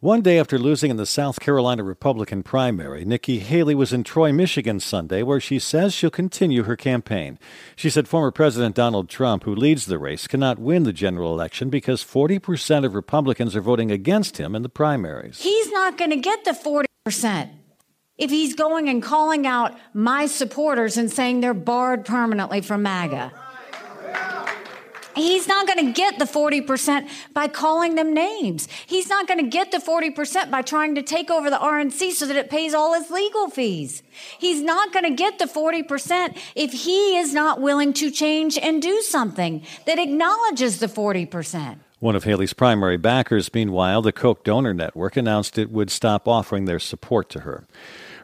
One day after losing in the South Carolina Republican primary, Nikki Haley was in Troy, Michigan Sunday, where she says she'll continue her campaign. She said former President Donald Trump, who leads the race, cannot win the general election because 40% of Republicans are voting against him in the primaries. He's not going to get the 40% if he's going and calling out my supporters and saying they're barred permanently from MAGA. He's not going to get the 40% by calling them names. He's not going to get the 40% by trying to take over the RNC so that it pays all his legal fees. He's not going to get the 40% if he is not willing to change and do something that acknowledges the 40%. One of Haley's primary backers, meanwhile, the Koch donor network, announced it would stop offering their support to her.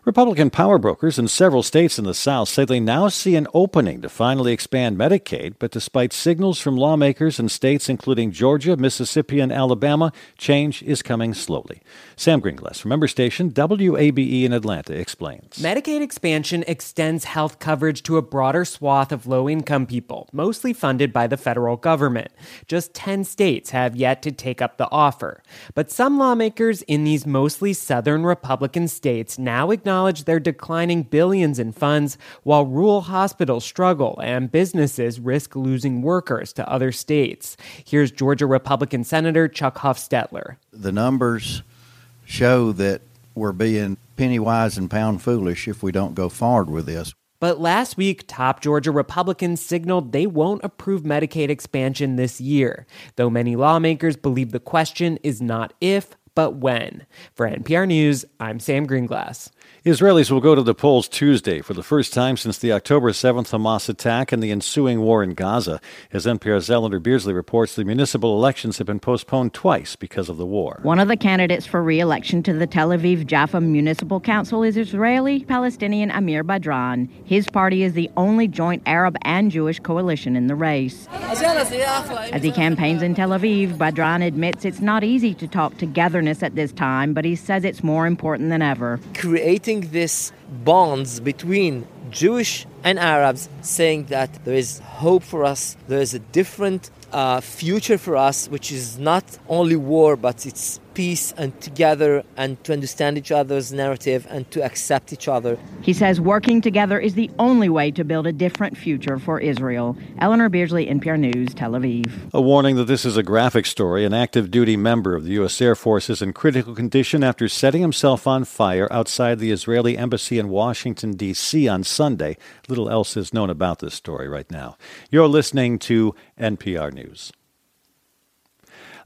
Republican power brokers in several states in the South say they now see an opening to finally expand Medicaid, but despite signals from lawmakers in states including Georgia, Mississippi, and Alabama, change is coming slowly. Sam Greenglass from member station WABE in Atlanta explains. Medicaid expansion extends health coverage to a broader swath of low income people, mostly funded by the federal government. Just 10 states have yet to take up the offer. But some lawmakers in these mostly southern Republican states now acknowledge acknowledge they're declining billions in funds while rural hospitals struggle and businesses risk losing workers to other states. Here's Georgia Republican Senator Chuck Hufstetler. The numbers show that we're being penny wise and pound foolish if we don't go forward with this. But last week, top Georgia Republicans signaled they won't approve Medicaid expansion this year, though many lawmakers believe the question is not if, but when. For NPR News, I'm Sam Greenglass. Israelis will go to the polls Tuesday for the first time since the October 7th Hamas attack and the ensuing war in Gaza. As NPR's Eleanor Beardsley reports, the municipal elections have been postponed twice because of the war. One of the candidates for re election to the Tel Aviv Jaffa Municipal Council is Israeli Palestinian Amir Badran. His party is the only joint Arab and Jewish coalition in the race. As he campaigns in Tel Aviv, Badran admits it's not easy to talk togetherness at this time, but he says it's more important than ever. Creating this bonds between Jewish and Arabs, saying that there is hope for us, there is a different uh, future for us, which is not only war, but it's peace and together and to understand each other's narrative and to accept each other. He says working together is the only way to build a different future for Israel. Eleanor Beardsley, NPR News, Tel Aviv. A warning that this is a graphic story. An active duty member of the U.S. Air Force is in critical condition after setting himself on fire outside the Israeli embassy in Washington, D.C. on Sunday. Little else is known about this story right now. You're listening to NPR News.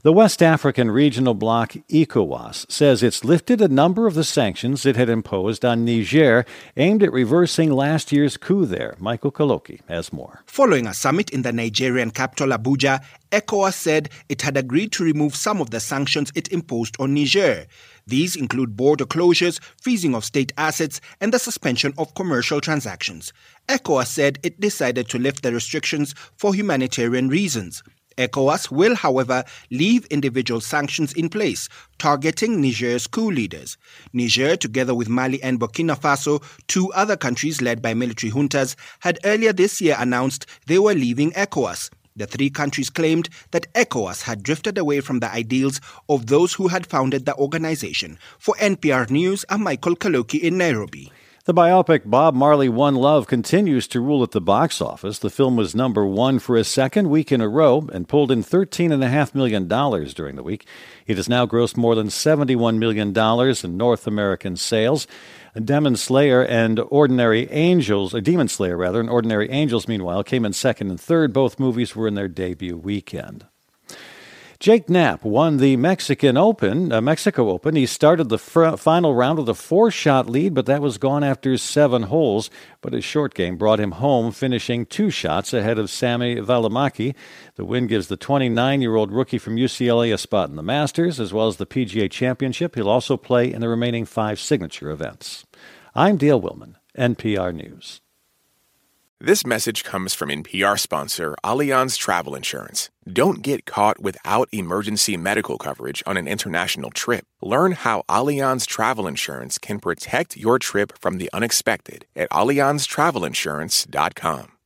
The West African regional bloc ECOWAS says it's lifted a number of the sanctions it had imposed on Niger aimed at reversing last year's coup there. Michael Kaloki has more. Following a summit in the Nigerian capital Abuja, ECOWAS said it had agreed to remove some of the sanctions it imposed on Niger. These include border closures, freezing of state assets, and the suspension of commercial transactions. ECOWAS said it decided to lift the restrictions for humanitarian reasons. ECOWAS will, however, leave individual sanctions in place, targeting Niger's coup leaders. Niger, together with Mali and Burkina Faso, two other countries led by military juntas, had earlier this year announced they were leaving ECOWAS. The three countries claimed that ECOWAS had drifted away from the ideals of those who had founded the organization. For NPR News, I'm Michael Kaloki in Nairobi. The biopic Bob Marley One Love continues to rule at the box office. The film was number one for a second week in a row and pulled in $13.5 million during the week. It has now grossed more than $71 million in North American sales. Demon Slayer and Ordinary Angels, or Demon Slayer rather, and Ordinary Angels, meanwhile, came in second and third. Both movies were in their debut weekend. Jake Knapp won the Mexican Open, uh, Mexico Open. He started the fr- final round with a four-shot lead, but that was gone after seven holes. But his short game brought him home, finishing two shots ahead of Sami Valimaki. The win gives the 29-year-old rookie from UCLA a spot in the Masters, as well as the PGA Championship. He'll also play in the remaining five signature events. I'm Dale Willman, NPR News. This message comes from NPR sponsor Allianz Travel Insurance. Don't get caught without emergency medical coverage on an international trip. Learn how Allianz Travel Insurance can protect your trip from the unexpected at AllianzTravelinsurance.com.